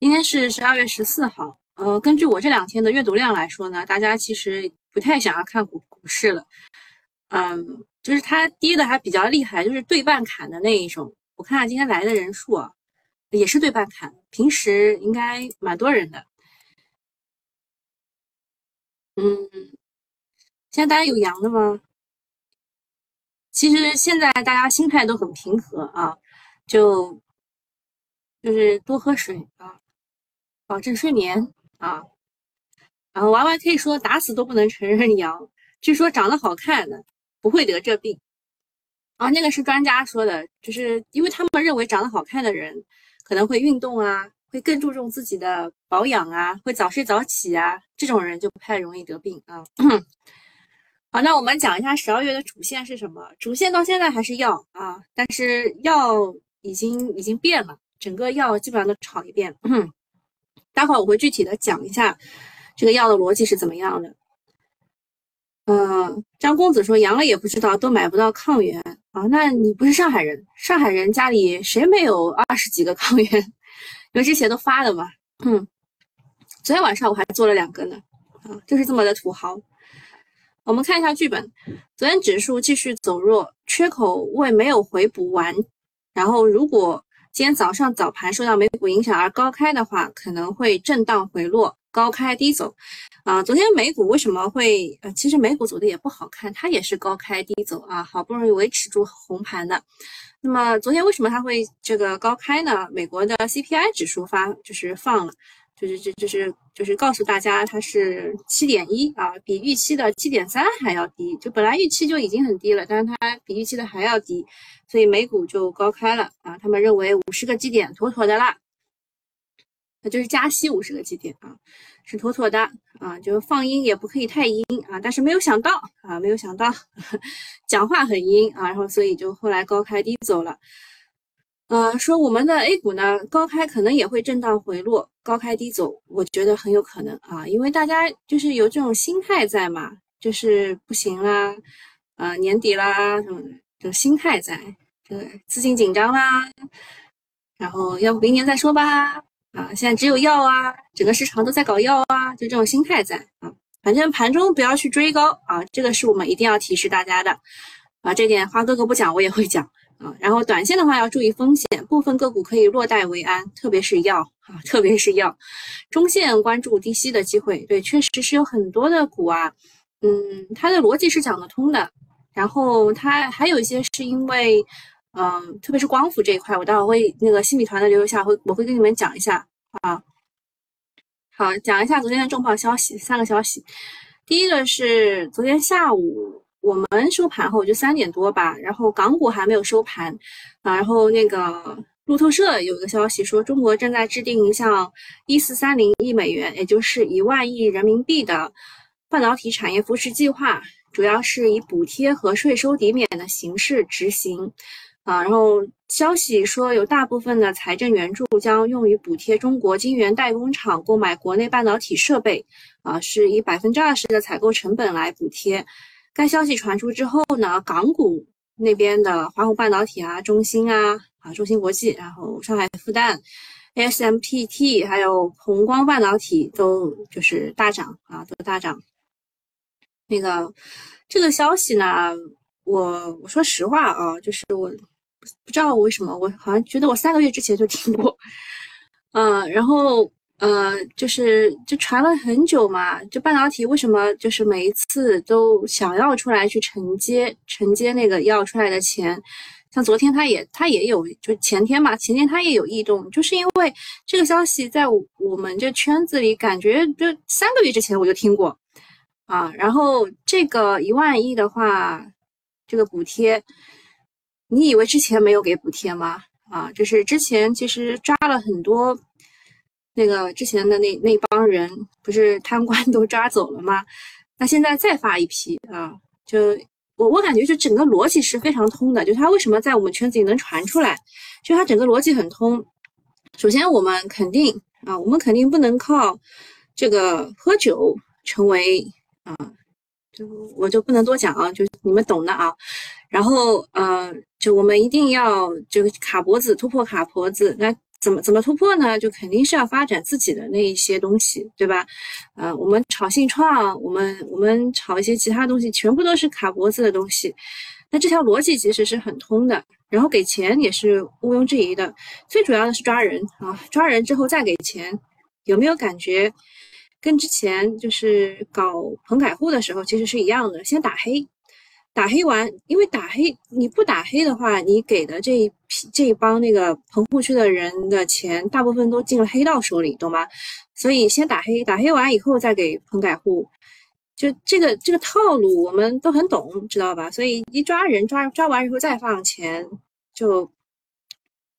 今天是十二月十四号，呃，根据我这两天的阅读量来说呢，大家其实不太想要看股股市了，嗯，就是它跌的还比较厉害，就是对半砍的那一种。我看看今天来的人数啊，也是对半砍，平时应该蛮多人的。嗯，现在大家有阳的吗？其实现在大家心态都很平和啊，就就是多喝水啊，保证睡眠啊。然后 Y Y K 说打死都不能承认阳，据说长得好看的不会得这病啊。那个是专家说的，就是因为他们认为长得好看的人可能会运动啊，会更注重自己的保养啊，会早睡早起啊，这种人就不太容易得病啊。好，那我们讲一下十二月的主线是什么？主线到现在还是药啊，但是药已经已经变了，整个药基本上都炒一遍。待会儿我会具体的讲一下这个药的逻辑是怎么样的。嗯，张公子说阳了也不知道，都买不到抗原啊？那你不是上海人？上海人家里谁没有二十几个抗原？因为之前都发了嘛。嗯，昨天晚上我还做了两个呢。啊，就是这么的土豪。我们看一下剧本，昨天指数继续走弱，缺口位没有回补完。然后，如果今天早上早盘受到美股影响而高开的话，可能会震荡回落，高开低走。啊，昨天美股为什么会？呃，其实美股走的也不好看，它也是高开低走啊，好不容易维持住红盘的。那么昨天为什么它会这个高开呢？美国的 CPI 指数发就是放了。就是这就是就是告诉大家，它是七点一啊，比预期的七点三还要低。就本来预期就已经很低了，但是它比预期的还要低，所以美股就高开了啊。他们认为五十个基点妥妥的啦，那就是加息五十个基点啊，是妥妥的啊。就是放阴也不可以太阴啊，但是没有想到啊，没有想到 讲话很阴啊，然后所以就后来高开低走了。呃，说我们的 A 股呢，高开可能也会震荡回落，高开低走，我觉得很有可能啊，因为大家就是有这种心态在嘛，就是不行啦，呃，年底啦什么的，这心态在，对，资金紧张啦，然后要不明年再说吧，啊，现在只有药啊，整个市场都在搞药啊，就这种心态在啊，反正盘中不要去追高啊，这个是我们一定要提示大家的，啊，这点花哥哥不讲，我也会讲。啊，然后短线的话要注意风险，部分个股可以落袋为安，特别是药啊，特别是药。中线关注低吸的机会，对，确实是有很多的股啊，嗯，它的逻辑是讲得通的。然后它还有一些是因为，嗯，特别是光伏这一块，我待会会那个新米团的留一下，会我会跟你们讲一下啊。好，讲一下昨天的重磅消息，三个消息。第一个是昨天下午。我们收盘后就三点多吧，然后港股还没有收盘啊，然后那个路透社有一个消息说，中国正在制定一项一四三零亿美元，也就是一万亿人民币的半导体产业扶持计划，主要是以补贴和税收抵免的形式执行啊。然后消息说，有大部分的财政援助将用于补贴中国晶圆代工厂购买国内半导体设备啊，是以百分之二十的采购成本来补贴。该消息传出之后呢，港股那边的华虹半导体啊、中芯啊、啊中芯国际，然后上海复旦、ASMPT，还有宏光半导体都就是大涨啊，都大涨。那个这个消息呢，我我说实话啊，就是我不知道为什么，我好像觉得我三个月之前就听过，嗯，然后。呃，就是就传了很久嘛，就半导体为什么就是每一次都想要出来去承接承接那个要出来的钱，像昨天他也他也有，就前天嘛，前天他也有异动，就是因为这个消息在我们这圈子里，感觉就三个月之前我就听过啊，然后这个一万亿的话，这个补贴，你以为之前没有给补贴吗？啊，就是之前其实抓了很多。那个之前的那那帮人不是贪官 都抓走了吗？那现在再发一批啊，就我我感觉就整个逻辑是非常通的，就他为什么在我们圈子里能传出来，就他整个逻辑很通。首先我们肯定啊，我们肯定不能靠这个喝酒成为啊，就我就不能多讲啊，就你们懂的啊。然后呃，就我们一定要就卡脖子突破卡脖子，那怎么怎么突破呢？就肯定是要发展自己的那一些东西，对吧？呃，我们炒信创，我们我们炒一些其他东西，全部都是卡脖子的东西。那这条逻辑其实是很通的，然后给钱也是毋庸置疑的。最主要的是抓人啊，抓人之后再给钱，有没有感觉跟之前就是搞棚改户的时候其实是一样的？先打黑，打黑完，因为打黑你不打黑的话，你给的这一批这一帮那个棚户区的人的钱，大部分都进了黑道手里，懂吗？所以先打黑，打黑完以后再给棚改户。就这个这个套路我们都很懂，知道吧？所以一抓人抓抓完以后再放钱，就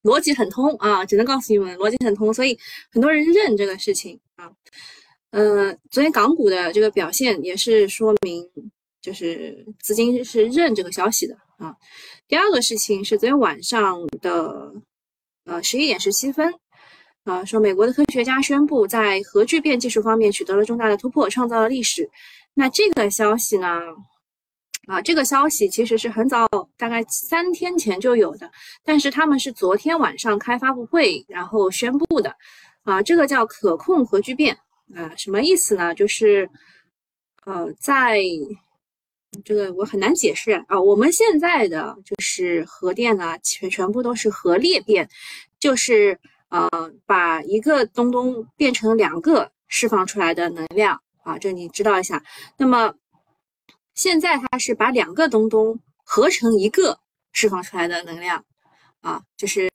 逻辑很通啊！只能告诉你们逻辑很通，所以很多人认这个事情啊。嗯，昨天港股的这个表现也是说明，就是资金是认这个消息的啊。第二个事情是昨天晚上的呃十一点十七分。啊，说美国的科学家宣布在核聚变技术方面取得了重大的突破，创造了历史。那这个消息呢？啊，这个消息其实是很早，大概三天前就有的，但是他们是昨天晚上开发布会然后宣布的。啊，这个叫可控核聚变。啊，什么意思呢？就是，呃，在这个我很难解释啊。我们现在的就是核电呢，全全部都是核裂变，就是。呃，把一个东东变成两个释放出来的能量啊，这你知道一下。那么现在它是把两个东东合成一个释放出来的能量啊，就是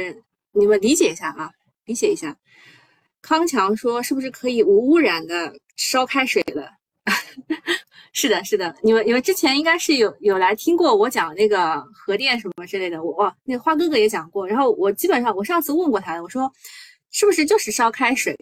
你们理解一下啊，理解一下。康强说，是不是可以无污染的烧开水了？是的，是的，你们你们之前应该是有有来听过我讲那个核电什么之类的，我那花哥哥也讲过。然后我基本上我上次问过他，我说是不是就是烧开水？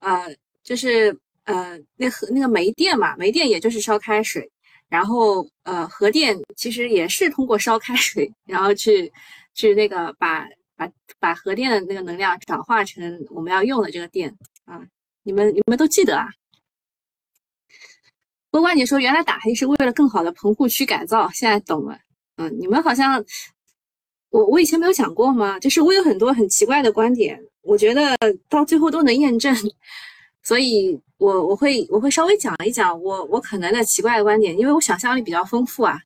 呃，就是呃那核那个煤电嘛，煤电也就是烧开水。然后呃核电其实也是通过烧开水，然后去去那个把把把核电的那个能量转化成我们要用的这个电啊。你们你们都记得啊？郭关姐说：“原来打黑是为了更好的棚户区改造，现在懂了。嗯，你们好像我我以前没有讲过吗？就是我有很多很奇怪的观点，我觉得到最后都能验证，所以我我会我会稍微讲一讲我我可能的奇怪的观点，因为我想象力比较丰富啊，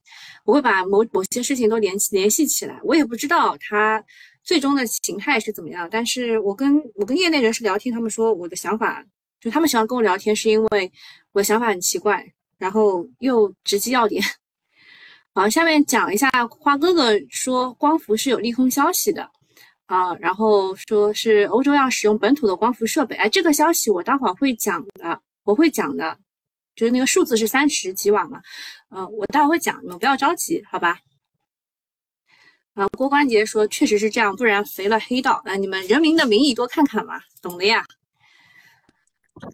我会把某某些事情都联系联系起来。我也不知道它最终的形态是怎么样，但是我跟我跟业内人士聊天，他们说我的想法，就他们喜欢跟我聊天，是因为我的想法很奇怪。”然后又直击要点，好，下面讲一下花哥哥说光伏是有利空消息的，啊，然后说是欧洲要使用本土的光伏设备，哎，这个消息我待会儿会讲的，我会讲的，就是那个数字是三十几瓦嘛，嗯，我待会儿会讲，你们不要着急，好吧？啊，郭关杰说确实是这样，不然肥了黑道，啊，你们人民的名义多看看嘛，懂的呀。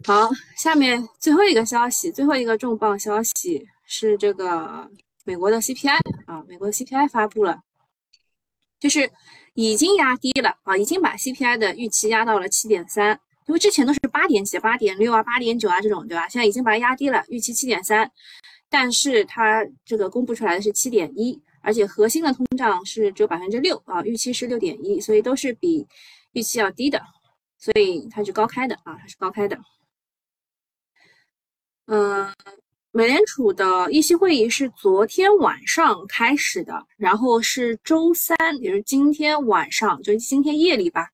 好，下面最后一个消息，最后一个重磅消息是这个美国的 CPI 啊，美国的 CPI 发布了，就是已经压低了啊，已经把 CPI 的预期压到了七点三，因为之前都是八点几、八点六啊、八点九啊这种，对吧？现在已经把它压低了，预期七点三，但是它这个公布出来的是七点一，而且核心的通胀是只有百分之六啊，预期是六点一，所以都是比预期要低的，所以它是高开的啊，它是高开的。嗯，美联储的议息会议是昨天晚上开始的，然后是周三，也是今天晚上，就今天夜里吧，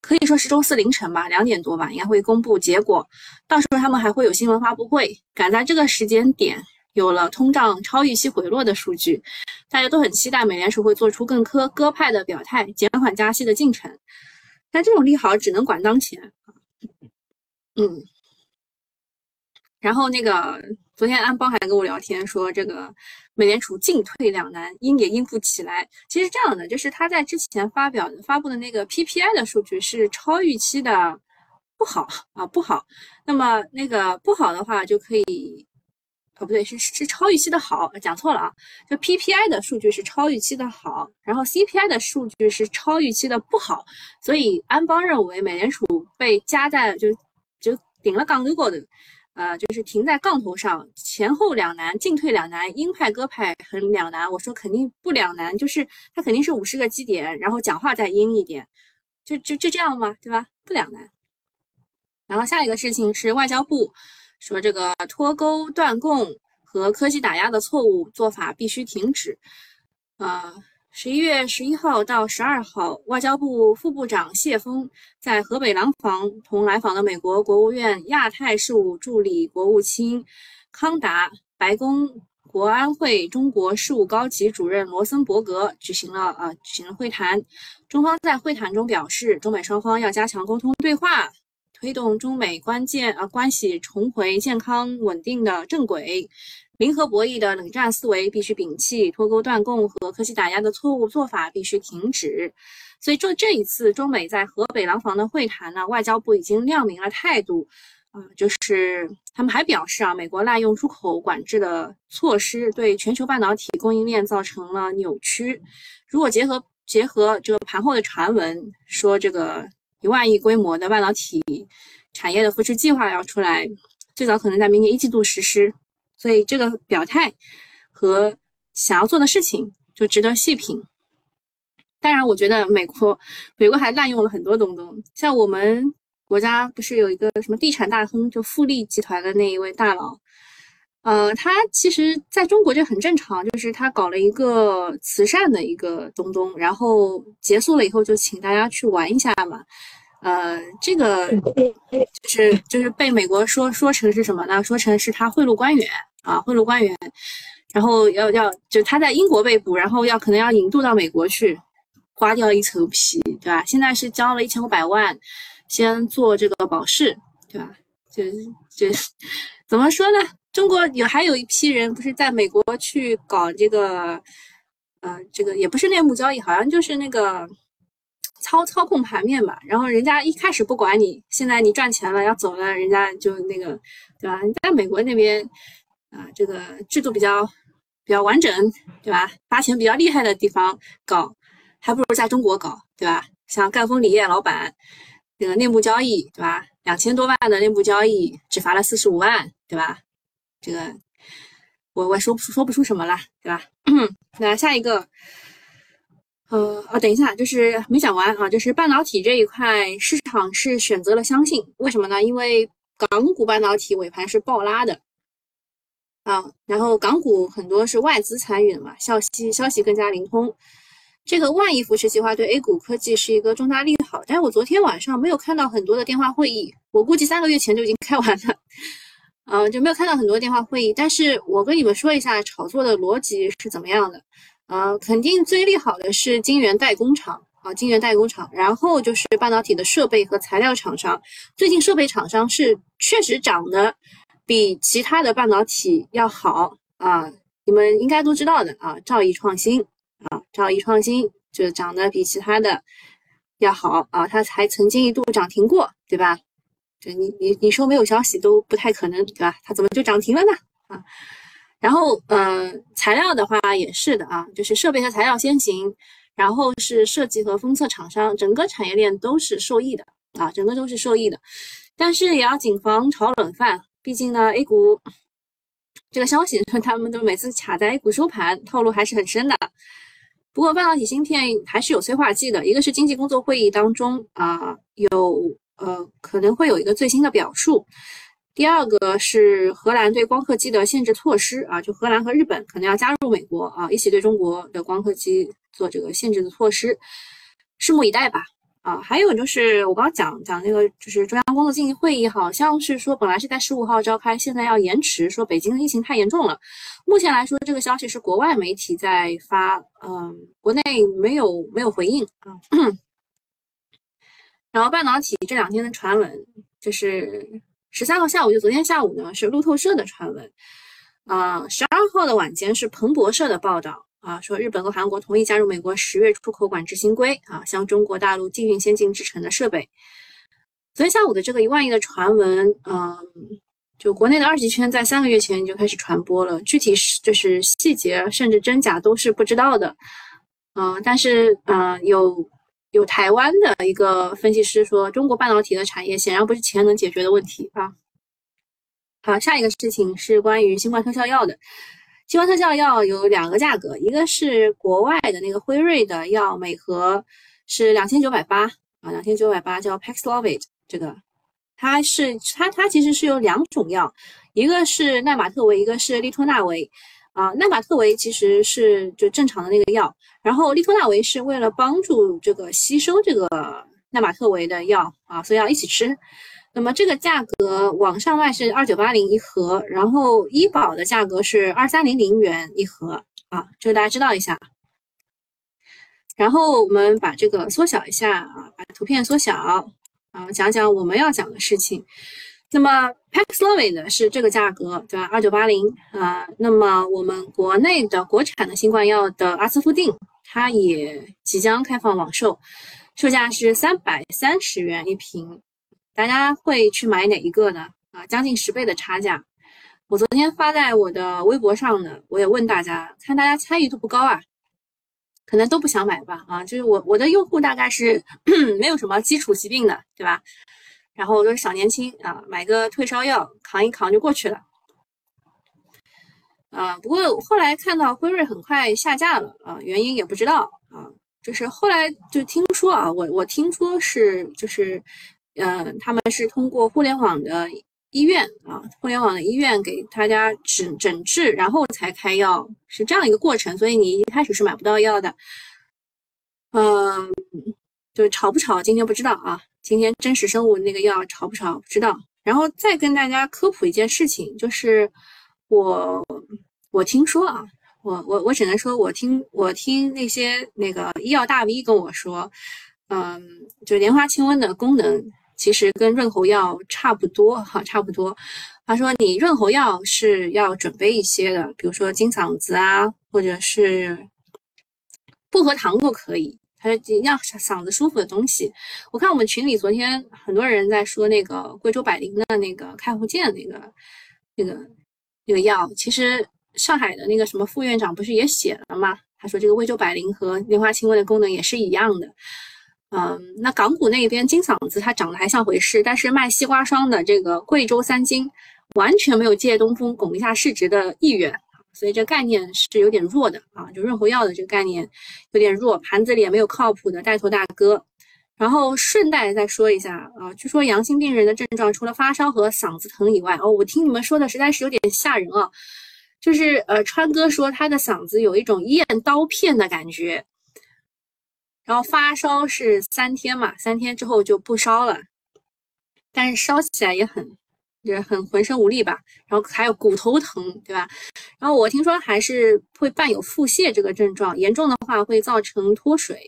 可以说是周四凌晨吧，两点多吧，应该会公布结果。到时候他们还会有新闻发布会，赶在这个时间点，有了通胀超预期回落的数据，大家都很期待美联储会做出更科鸽派的表态，减缓加息的进程。但这种利好只能管当前嗯。然后那个昨天安邦还跟我聊天说，这个美联储进退两难，应也应不起来。其实这样的，就是他在之前发表发布的那个 PPI 的数据是超预期的不好啊，不好。那么那个不好的话就可以，哦不对，是是超预期的好，讲错了啊。就 PPI 的数据是超预期的好，然后 CPI 的数据是超预期的不好。所以安邦认为美联储被夹在就就顶了杠钩的。呃，就是停在杠头上，前后两难，进退两难，鹰派鸽派很两难。我说肯定不两难，就是它肯定是五十个基点，然后讲话再阴一点，就就就这样嘛，对吧？不两难。然后下一个事情是外交部说这个脱钩断供和科技打压的错误做法必须停止。呃，十一月十一号到十二号，外交部副部长谢峰在河北廊坊同来访的美国国务院亚太事务助理国务卿康达、白宫。国安会中国事务高级主任罗森伯格举行了啊举行了会谈，中方在会谈中表示，中美双方要加强沟通对话，推动中美关键啊关系重回健康稳定的正轨，零和博弈的冷战思维必须摒弃，脱钩断供和科技打压的错误做法必须停止。所以这这一次中美在河北廊坊的会谈呢，外交部已经亮明了态度。啊，就是他们还表示啊，美国滥用出口管制的措施，对全球半导体供应链造成了扭曲。如果结合结合这个盘后的传闻，说这个一万亿规模的半导体产业的扶持计划要出来，最早可能在明年一季度实施。所以这个表态和想要做的事情就值得细品。当然，我觉得美国美国还滥用了很多东东，像我们。国家不是有一个什么地产大亨，就富力集团的那一位大佬，呃，他其实在中国就很正常，就是他搞了一个慈善的一个东东，然后结束了以后就请大家去玩一下嘛，呃，这个就是就是被美国说说成是什么呢？说成是他贿赂官员啊，贿赂官员，然后要要就他在英国被捕，然后要可能要引渡到美国去，刮掉一层皮，对吧？现在是交了一千五百万。先做这个保释，对吧？就就怎么说呢？中国有还有一批人不是在美国去搞这个，呃，这个也不是内幕交易，好像就是那个操操控盘面吧。然后人家一开始不管你，现在你赚钱了要走了，人家就那个，对吧？在美国那边啊，这个制度比较比较完整，对吧？发钱比较厉害的地方搞，还不如在中国搞，对吧？像赣锋锂业老板。这个内部交易，对吧？两千多万的内部交易，只罚了四十五万，对吧？这个我我说不出说不出什么了，对吧？那下一个，呃，啊，等一下，就是没讲完啊，就是半导体这一块市场是选择了相信，为什么呢？因为港股半导体尾盘是暴拉的啊，然后港股很多是外资参与的嘛，消息消息更加灵通。这个万亿扶持计划对 A 股科技是一个重大利好，但是我昨天晚上没有看到很多的电话会议，我估计三个月前就已经开完了，嗯，就没有看到很多电话会议。但是我跟你们说一下炒作的逻辑是怎么样的，呃，肯定最利好的是晶圆代工厂啊，晶圆代工厂，然后就是半导体的设备和材料厂商，最近设备厂商是确实涨得比其他的半导体要好啊，你们应该都知道的啊，兆易创新。啊，兆易创新就涨得比其他的要好啊，它还曾经一度涨停过，对吧？就你你你说没有消息都不太可能，对吧？它怎么就涨停了呢？啊，然后呃，材料的话也是的啊，就是设备和材料先行，然后是设计和封测厂商，整个产业链都是受益的啊，整个都是受益的，但是也要谨防炒冷饭，毕竟呢，A 股这个消息 他们都每次卡在 A 股收盘，套路还是很深的。不过半导体芯片还是有催化剂的，一个是经济工作会议当中啊有呃可能会有一个最新的表述，第二个是荷兰对光刻机的限制措施啊，就荷兰和日本可能要加入美国啊，一起对中国的光刻机做这个限制的措施，拭目以待吧。啊，还有就是我刚刚讲讲那个，就是中央工作经济会议，好像是说本来是在十五号召开，现在要延迟，说北京的疫情太严重了。目前来说，这个消息是国外媒体在发，嗯，国内没有没有回应啊。然后半导体这两天的传闻，就是十三号下午，就昨天下午呢，是路透社的传闻，啊，十二号的晚间是彭博社的报道。啊，说日本和韩国同意加入美国十月出口管制新规啊，向中国大陆禁运先进制程的设备。昨天下午的这个一万亿的传闻，嗯，就国内的二级圈在三个月前就开始传播了，具体是就是细节甚至真假都是不知道的。嗯，但是嗯，有有台湾的一个分析师说，中国半导体的产业显然不是钱能解决的问题啊。好，下一个事情是关于新冠特效药的。新冠特效药有两个价格，一个是国外的那个辉瑞的药，每盒是两千九百八啊，两千九百八叫 Paxlovid 这个，它是它它其实是有两种药，一个是奈玛特韦，一个是利托那韦。啊，奈玛特韦其实是就正常的那个药，然后利托那韦是为了帮助这个吸收这个奈玛特韦的药啊，所以要一起吃。那么这个价格网上卖是二九八零一盒，然后医保的价格是二三零零元一盒啊，这个大家知道一下。然后我们把这个缩小一下啊，把图片缩小啊，讲讲我们要讲的事情。那么 Paxlovid 是这个价格，对吧？二九八零啊。那么我们国内的国产的新冠药的阿斯夫定，它也即将开放网售，售价是三百三十元一瓶。大家会去买哪一个呢？啊，将近十倍的差价。我昨天发在我的微博上呢，我也问大家，看大家参与度不高啊，可能都不想买吧？啊，就是我我的用户大概是 没有什么基础疾病的，对吧？然后都是小年轻啊，买个退烧药扛一扛就过去了。啊，不过后来看到辉瑞很快下架了啊，原因也不知道啊，就是后来就听说啊，我我听说是就是，嗯，他们是通过互联网的医院啊，互联网的医院给大家诊诊治，然后才开药，是这样一个过程，所以你一开始是买不到药的。嗯，就是炒不炒，今天不知道啊。今天真实生物那个药炒不炒不知道，然后再跟大家科普一件事情，就是我我听说啊，我我我只能说我听我听那些那个医药大 V 跟我说，嗯，就莲花清瘟的功能其实跟润喉药差不多哈，差不多。他说你润喉药是要准备一些的，比如说金嗓子啊，或者是薄荷糖都可以。它是让嗓子舒服的东西。我看我们群里昨天很多人在说那个贵州百灵的那个开喉健那个那个那个药，其实上海的那个什么副院长不是也写了吗？他说这个贵州百灵和莲花清瘟的功能也是一样的。嗯，那港股那边金嗓子它长得还像回事，但是卖西瓜霜的这个贵州三金完全没有借东风拱一下市值的意愿。所以这概念是有点弱的啊，就润喉药的这个概念有点弱，盘子里也没有靠谱的带头大哥。然后顺带再说一下啊，据说阳性病人的症状除了发烧和嗓子疼以外，哦，我听你们说的实在是有点吓人啊。就是呃，川哥说他的嗓子有一种咽刀片的感觉，然后发烧是三天嘛，三天之后就不烧了，但是烧起来也很。也很浑身无力吧，然后还有骨头疼，对吧？然后我听说还是会伴有腹泻这个症状，严重的话会造成脱水，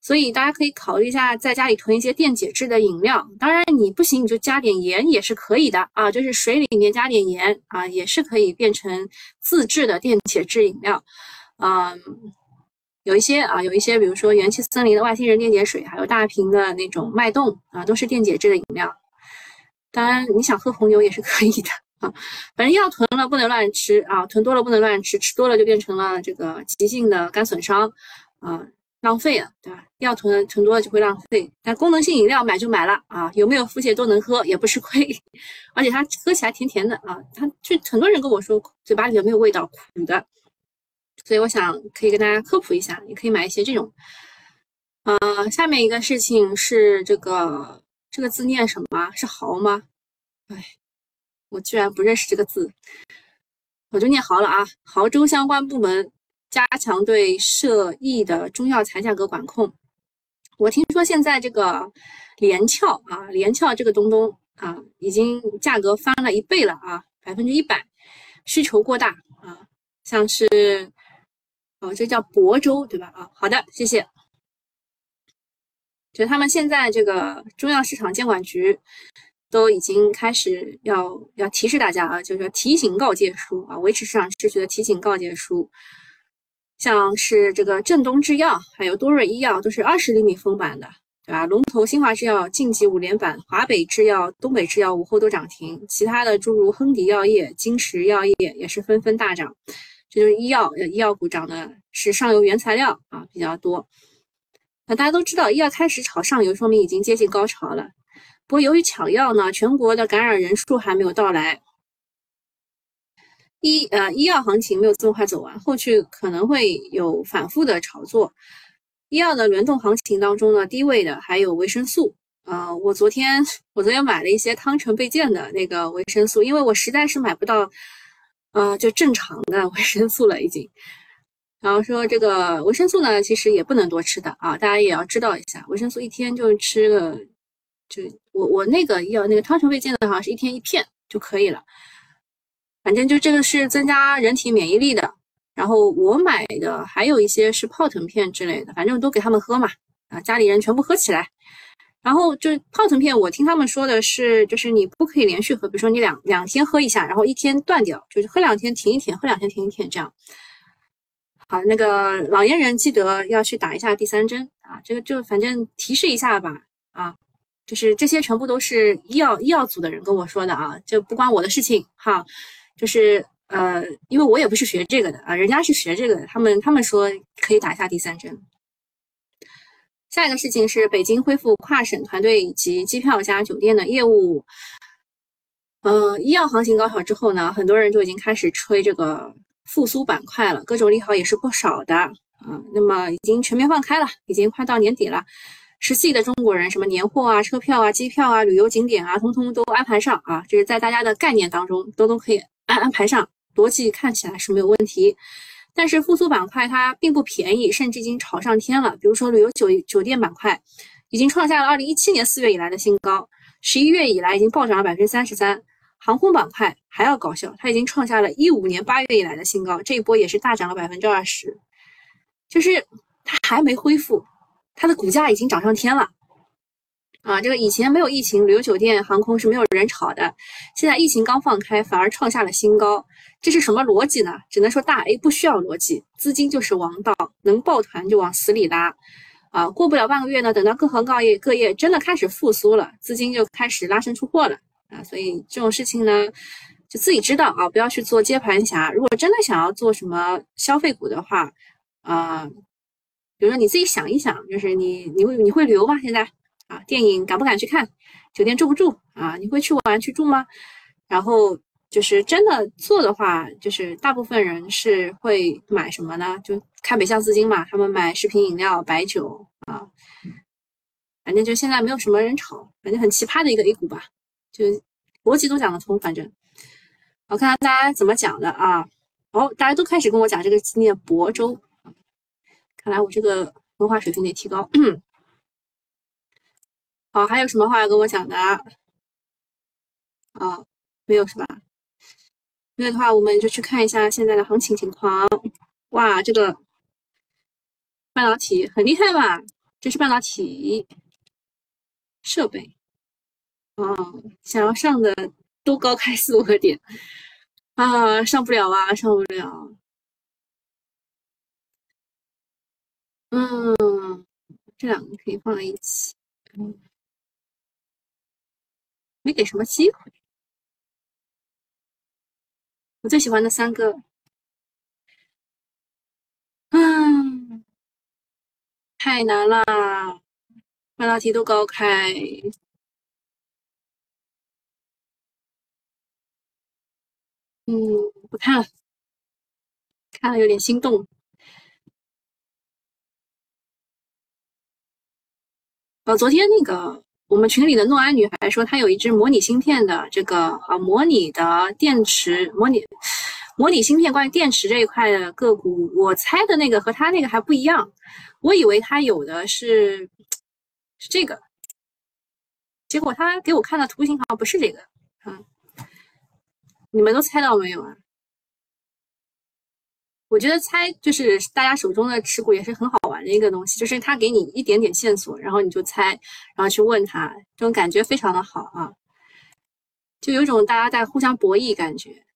所以大家可以考虑一下在家里囤一些电解质的饮料。当然你不行，你就加点盐也是可以的啊，就是水里面加点盐啊，也是可以变成自制的电解质饮料。嗯，有一些啊，有一些比如说元气森林的外星人电解水，还有大瓶的那种脉动啊，都是电解质的饮料。当然，你想喝红牛也是可以的啊。反正药囤了不能乱吃啊，囤多了不能乱吃，吃多了就变成了这个急性的肝损伤啊，浪费了，对吧？药囤囤多了就会浪费。但功能性饮料买就买了啊，有没有腹泻都能喝，也不吃亏，而且它喝起来甜甜的啊。它就很多人跟我说嘴巴里面没有味道，苦的，所以我想可以跟大家科普一下，你可以买一些这种。呃，下面一个事情是这个。这个字念什么？是豪吗？哎，我居然不认识这个字，我就念豪了啊！亳州相关部门加强对涉疫的中药材价格管控。我听说现在这个连翘啊，连翘这个东东啊，已经价格翻了一倍了啊，百分之一百，需求过大啊，像是哦，这叫亳州对吧？啊，好的，谢谢。就他们现在这个中药市场监管局都已经开始要要提示大家啊，就是提醒告诫书啊，维持市场秩序的提醒告诫书。像是这个正东制药，还有多瑞医药都是二十厘米封板的，对吧？龙头新华制药晋级五连板，华北制药、东北制药午后都涨停，其他的诸如亨迪药业、金石药业也是纷纷大涨。这就是医药，医药股涨的是上游原材料啊比较多。那大家都知道，医药开始炒上游，说明已经接近高潮了。不过由于抢药呢，全国的感染人数还没有到来，医呃医药行情没有这么快走完，后续可能会有反复的炒作。医药的轮动行情当中呢，低位的还有维生素。呃，我昨天我昨天买了一些汤臣倍健的那个维生素，因为我实在是买不到，呃，就正常的 维生素了已经。然后说这个维生素呢，其实也不能多吃的啊，大家也要知道一下，维生素一天就吃个，就我我那个要那个汤臣倍健的好像是一天一片就可以了。反正就这个是增加人体免疫力的。然后我买的还有一些是泡腾片之类的，反正都给他们喝嘛，啊，家里人全部喝起来。然后就泡腾片，我听他们说的是，就是你不可以连续喝，比如说你两两天喝一下，然后一天断掉，就是喝两天停一天，喝两天停一天这样。好，那个老年人记得要去打一下第三针啊，这个就反正提示一下吧，啊，就是这些全部都是医药医药组的人跟我说的啊，就不关我的事情哈，就是。呃，因为我也不是学这个的啊，人家是学这个的，他们他们说可以打一下第三针。下一个事情是北京恢复跨省团队以及机票加酒店的业务。嗯，医药行情高潮之后呢，很多人就已经开始吹这个复苏板块了，各种利好也是不少的啊。那么已经全面放开了，已经快到年底了，十四亿的中国人，什么年货啊、车票啊、机票啊、旅游景点啊，通通都安排上啊，就是在大家的概念当中都都可以安安排上。逻辑看起来是没有问题，但是复苏板块它并不便宜，甚至已经炒上天了。比如说旅游酒酒店板块，已经创下了二零一七年四月以来的新高，十一月以来已经暴涨了百分之三十三。航空板块还要搞笑，它已经创下了一五年八月以来的新高，这一波也是大涨了百分之二十，就是它还没恢复，它的股价已经涨上天了。啊，这个以前没有疫情，旅游酒店、航空是没有人炒的。现在疫情刚放开，反而创下了新高，这是什么逻辑呢？只能说大 A 不需要逻辑，资金就是王道，能抱团就往死里拉。啊，过不了半个月呢，等到各行各业各业真的开始复苏了，资金就开始拉升出货了。啊，所以这种事情呢，就自己知道啊，不要去做接盘侠。如果真的想要做什么消费股的话，啊，比如说你自己想一想，就是你你会你会旅游吗？现在？啊，电影敢不敢去看？酒店住不住？啊，你会去玩去住吗？然后就是真的做的话，就是大部分人是会买什么呢？就看北向资金嘛，他们买食品饮料、白酒啊，反正就现在没有什么人炒，反正很奇葩的一个 A 股吧，就逻辑都讲得通。反正我看看大家怎么讲的啊？哦，大家都开始跟我讲这个纪念亳州，看来我这个文化水平得提高。好，还有什么话要跟我讲的？啊，没有是吧？没有的话，我们就去看一下现在的行情情况。哇，这个半导体很厉害吧？这是半导体设备。哦，想要上的都高开四五个点啊，上不了啊，上不了。嗯，这两个可以放在一起。嗯。没给什么机会，我最喜欢的三个，嗯，太难了，半道题都高开，嗯，不看了，看了有点心动。哦，昨天那个。我们群里的诺安女孩说，她有一只模拟芯片的这个啊，模拟的电池，模拟模拟芯片。关于电池这一块的个股，我猜的那个和她那个还不一样。我以为她有的是是这个，结果她给我看的图形好像不是这个。你们都猜到没有啊？我觉得猜就是大家手中的持股也是很好玩的一个东西，就是他给你一点点线索，然后你就猜，然后去问他，这种感觉非常的好啊，就有种大家在互相博弈感觉。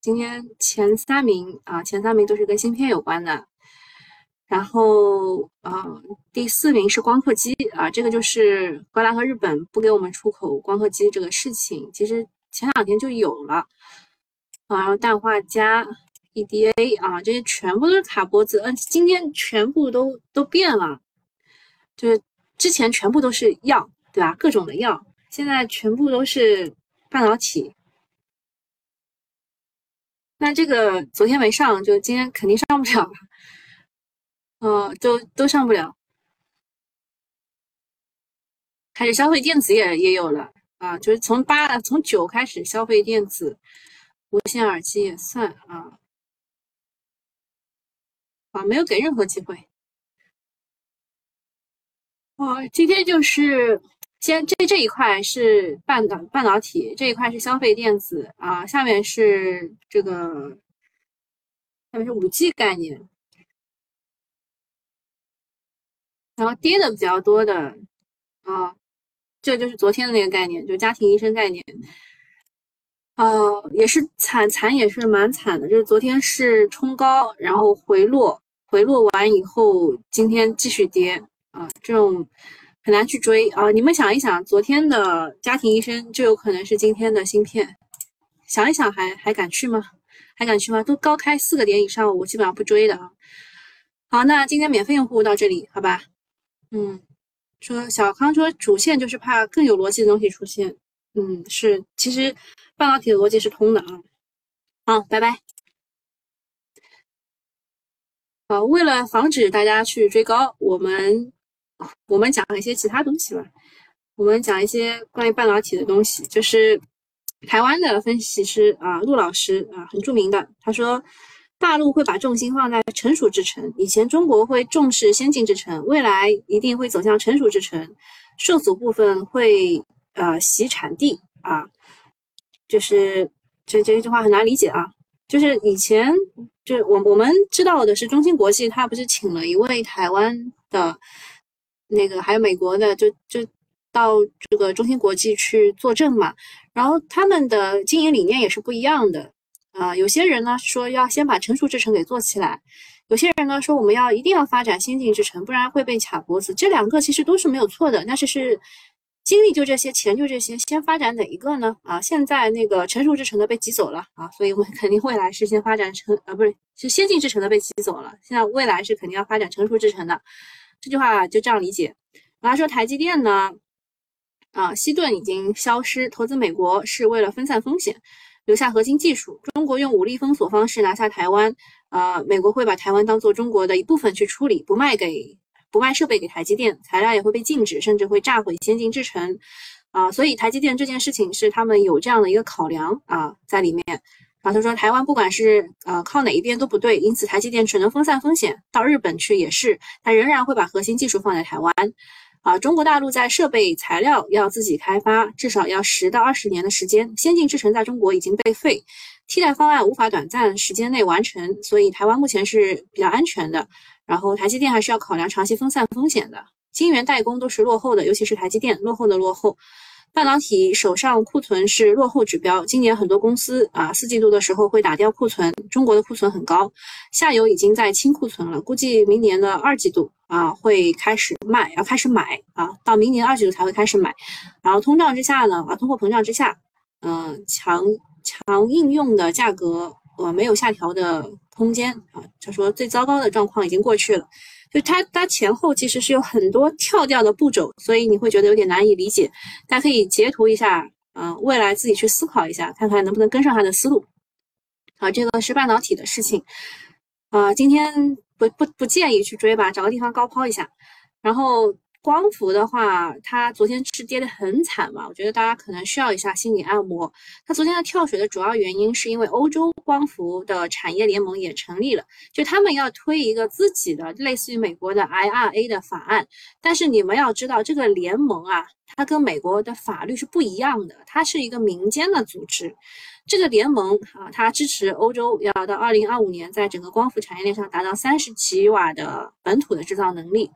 今天前三名啊，前三名都是跟芯片有关的，然后啊，第四名是光刻机啊，这个就是荷兰和日本不给我们出口光刻机这个事情，其实前两天就有了啊，然后氮化镓。EDA 啊，这些全部都是卡脖子，嗯，今天全部都都变了，就是之前全部都是药，对吧？各种的药，现在全部都是半导体。那这个昨天没上，就今天肯定上不了了。都都上不了。开始消费电子也也有了啊，就是从八从九开始消费电子，无线耳机也算啊，啊，没有给任何机会。哦，今天就是先这这一块是半导半导体，这一块是消费电子啊，下面是这个，下面是五 G 概念，然后跌的比较多的啊。这就是昨天的那个概念，就家庭医生概念，呃，也是惨惨，也是蛮惨的。就是昨天是冲高，然后回落，回落完以后，今天继续跌啊，这种很难去追啊。你们想一想，昨天的家庭医生就有可能是今天的芯片，想一想还还敢去吗？还敢去吗？都高开四个点以上，我基本上不追的啊。好，那今天免费用户到这里，好吧？嗯。说小康说主线就是怕更有逻辑的东西出现，嗯，是，其实半导体的逻辑是通的啊。好，拜拜。好，为了防止大家去追高，我们我们讲一些其他东西吧。我们讲一些关于半导体的东西，就是台湾的分析师啊，陆老师啊，很著名的，他说。大陆会把重心放在成熟制程，以前中国会重视先进制程，未来一定会走向成熟制程，受阻部分会呃洗产地啊，就是这这一句话很难理解啊，就是以前就我我们知道的是中芯国际，他不是请了一位台湾的那个还有美国的，就就到这个中芯国际去作证嘛，然后他们的经营理念也是不一样的。啊，有些人呢说要先把成熟制程给做起来，有些人呢说我们要一定要发展先进制程，不然会被卡脖子。这两个其实都是没有错的，但是是精力就这些，钱就这些，先发展哪一个呢？啊，现在那个成熟制程的被挤走了啊，所以我们肯定未来是先发展成啊，不是是先进制程的被挤走了，现在未来是肯定要发展成熟制程的。这句话就这样理解。然后说台积电呢，啊，西顿已经消失，投资美国是为了分散风险。留下核心技术，中国用武力封锁方式拿下台湾，呃，美国会把台湾当做中国的一部分去处理，不卖给不卖设备给台积电，材料也会被禁止，甚至会炸毁先进制程，啊，所以台积电这件事情是他们有这样的一个考量啊在里面。然后他说，台湾不管是呃靠哪一边都不对，因此台积电只能分散风险，到日本去也是，他仍然会把核心技术放在台湾。啊，中国大陆在设备材料要自己开发，至少要十到二十年的时间。先进制程在中国已经被废，替代方案无法短暂时间内完成，所以台湾目前是比较安全的。然后台积电还是要考量长期分散风险的。晶圆代工都是落后的，尤其是台积电落后的落后。半导体手上库存是落后指标，今年很多公司啊，四季度的时候会打掉库存。中国的库存很高，下游已经在清库存了，估计明年的二季度啊会开始卖，要开始买啊，到明年二季度才会开始买。然后通胀之下呢，啊，通货膨胀之下，嗯，强强应用的价格呃没有下调的空间啊。他说最糟糕的状况已经过去了。就它，它前后其实是有很多跳掉的步骤，所以你会觉得有点难以理解。大家可以截图一下，嗯，未来自己去思考一下，看看能不能跟上它的思路。好，这个是半导体的事情，啊，今天不不不建议去追吧，找个地方高抛一下，然后。光伏的话，它昨天是跌得很惨嘛？我觉得大家可能需要一下心理按摩。它昨天的跳水的主要原因是因为欧洲光伏的产业联盟也成立了，就他们要推一个自己的类似于美国的 IRA 的法案。但是你们要知道，这个联盟啊，它跟美国的法律是不一样的，它是一个民间的组织。这个联盟啊，它支持欧洲要到二零二五年，在整个光伏产业链上达到三十吉瓦的本土的制造能力。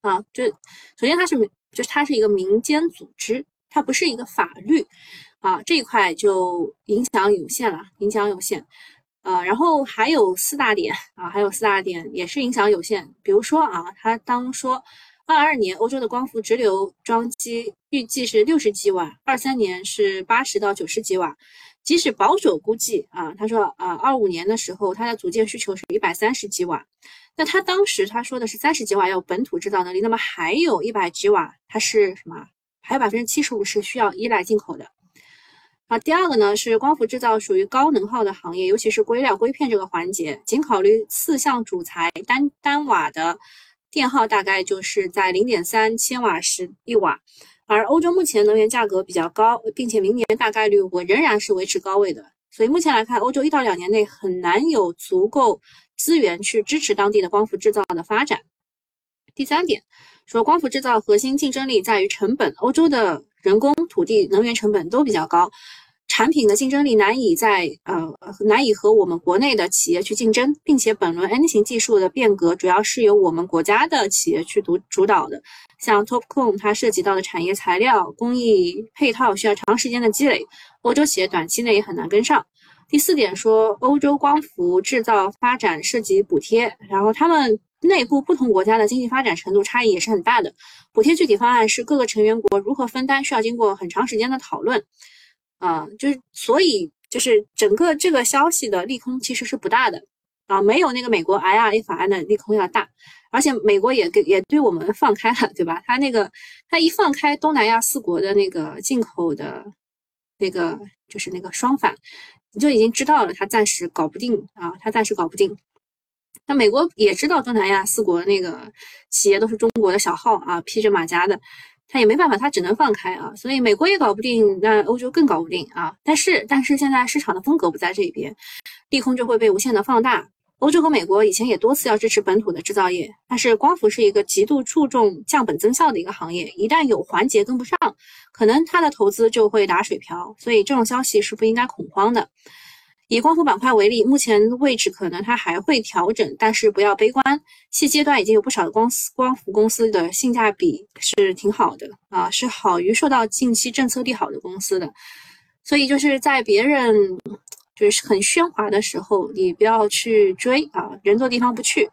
啊，就首先它是民，就是它是一个民间组织，它不是一个法律，啊，这一块就影响有限了，影响有限。呃，然后还有四大点啊，还有四大点也是影响有限。比如说啊，他当说二二年欧洲的光伏直流装机预计是六十吉瓦，二三年是八十到九十吉瓦。即使保守估计啊，他说啊，二五年的时候它的组件需求是一百三十吉瓦。那他当时他说的是三十几瓦要本土制造能力，那么还有一百几瓦它是什么？还有百分之七十五是需要依赖进口的。啊，第二个呢是光伏制造属于高能耗的行业，尤其是硅料硅片这个环节，仅考虑四项主材，单单瓦的电耗大概就是在零点三千瓦时一瓦。而欧洲目前能源价格比较高，并且明年大概率我仍然是维持高位的，所以目前来看，欧洲一到两年内很难有足够资源去支持当地的光伏制造的发展。第三点，说光伏制造核心竞争力在于成本，欧洲的人工、土地、能源成本都比较高。产品的竞争力难以在呃难以和我们国内的企业去竞争，并且本轮 N 型技术的变革主要是由我们国家的企业去主主导的。像 TOPCon 它涉及到的产业材料、工艺配套需要长时间的积累，欧洲企业短期内也很难跟上。第四点说，欧洲光伏制造发展涉及补贴，然后他们内部不同国家的经济发展程度差异也是很大的，补贴具体方案是各个成员国如何分担，需要经过很长时间的讨论。啊，就是所以就是整个这个消息的利空其实是不大的啊，没有那个美国 IRA 法案的利空要大，而且美国也给也对我们放开了，对吧？他那个他一放开东南亚四国的那个进口的，那个就是那个双反，你就已经知道了，他暂时搞不定啊，他暂时搞不定。那美国也知道东南亚四国那个企业都是中国的小号啊，披着马甲的。他也没办法，他只能放开啊，所以美国也搞不定，那欧洲更搞不定啊。但是，但是现在市场的风格不在这边，利空就会被无限的放大。欧洲和美国以前也多次要支持本土的制造业，但是光伏是一个极度注重降本增效的一个行业，一旦有环节跟不上，可能它的投资就会打水漂。所以这种消息是不应该恐慌的。以光伏板块为例，目前位置可能它还会调整，但是不要悲观。现阶段已经有不少的光光伏公司的性价比是挺好的啊，是好于受到近期政策利好的公司的。所以就是在别人就是很喧哗的时候，你不要去追啊，人多地方不去，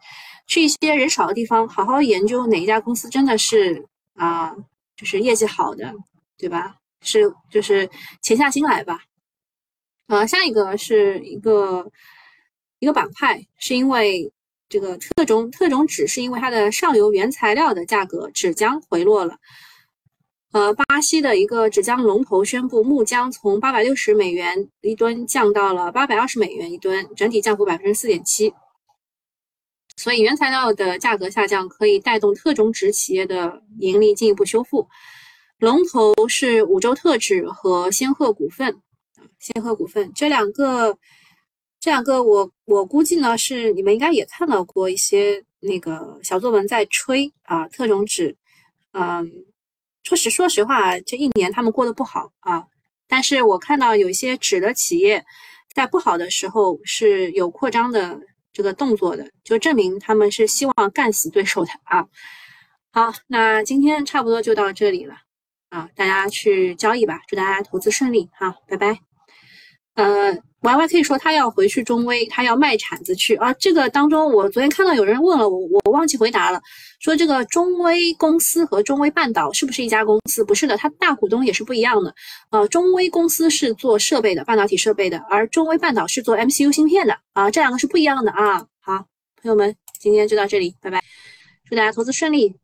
去一些人少的地方，好好研究哪一家公司真的是啊，就是业绩好的，对吧？是就是潜下心来吧。呃，下一个是一个一个板块，是因为这个特种特种纸是因为它的上游原材料的价格纸浆回落了。呃，巴西的一个纸浆龙头宣布，木浆从八百六十美元一吨降到了八百二十美元一吨，整体降幅百分之四点七。所以原材料的价格下降可以带动特种纸企业的盈利进一步修复。龙头是五洲特纸和仙鹤股份。仙鹤股份这两个，这两个我我估计呢是你们应该也看到过一些那个小作文在吹啊，特种纸，嗯，说实说实话，这一年他们过得不好啊，但是我看到有一些纸的企业在不好的时候是有扩张的这个动作的，就证明他们是希望干死对手的啊。好，那今天差不多就到这里了啊，大家去交易吧，祝大家投资顺利啊，拜拜。呃，Y Y 可以说他要回去中微，他要卖铲子去啊。这个当中，我昨天看到有人问了我，我忘记回答了，说这个中微公司和中微半岛是不是一家公司？不是的，它大股东也是不一样的。呃，中微公司是做设备的，半导体设备的，而中微半岛是做 M C U 芯片的啊，这两个是不一样的啊。好，朋友们，今天就到这里，拜拜，祝大家投资顺利。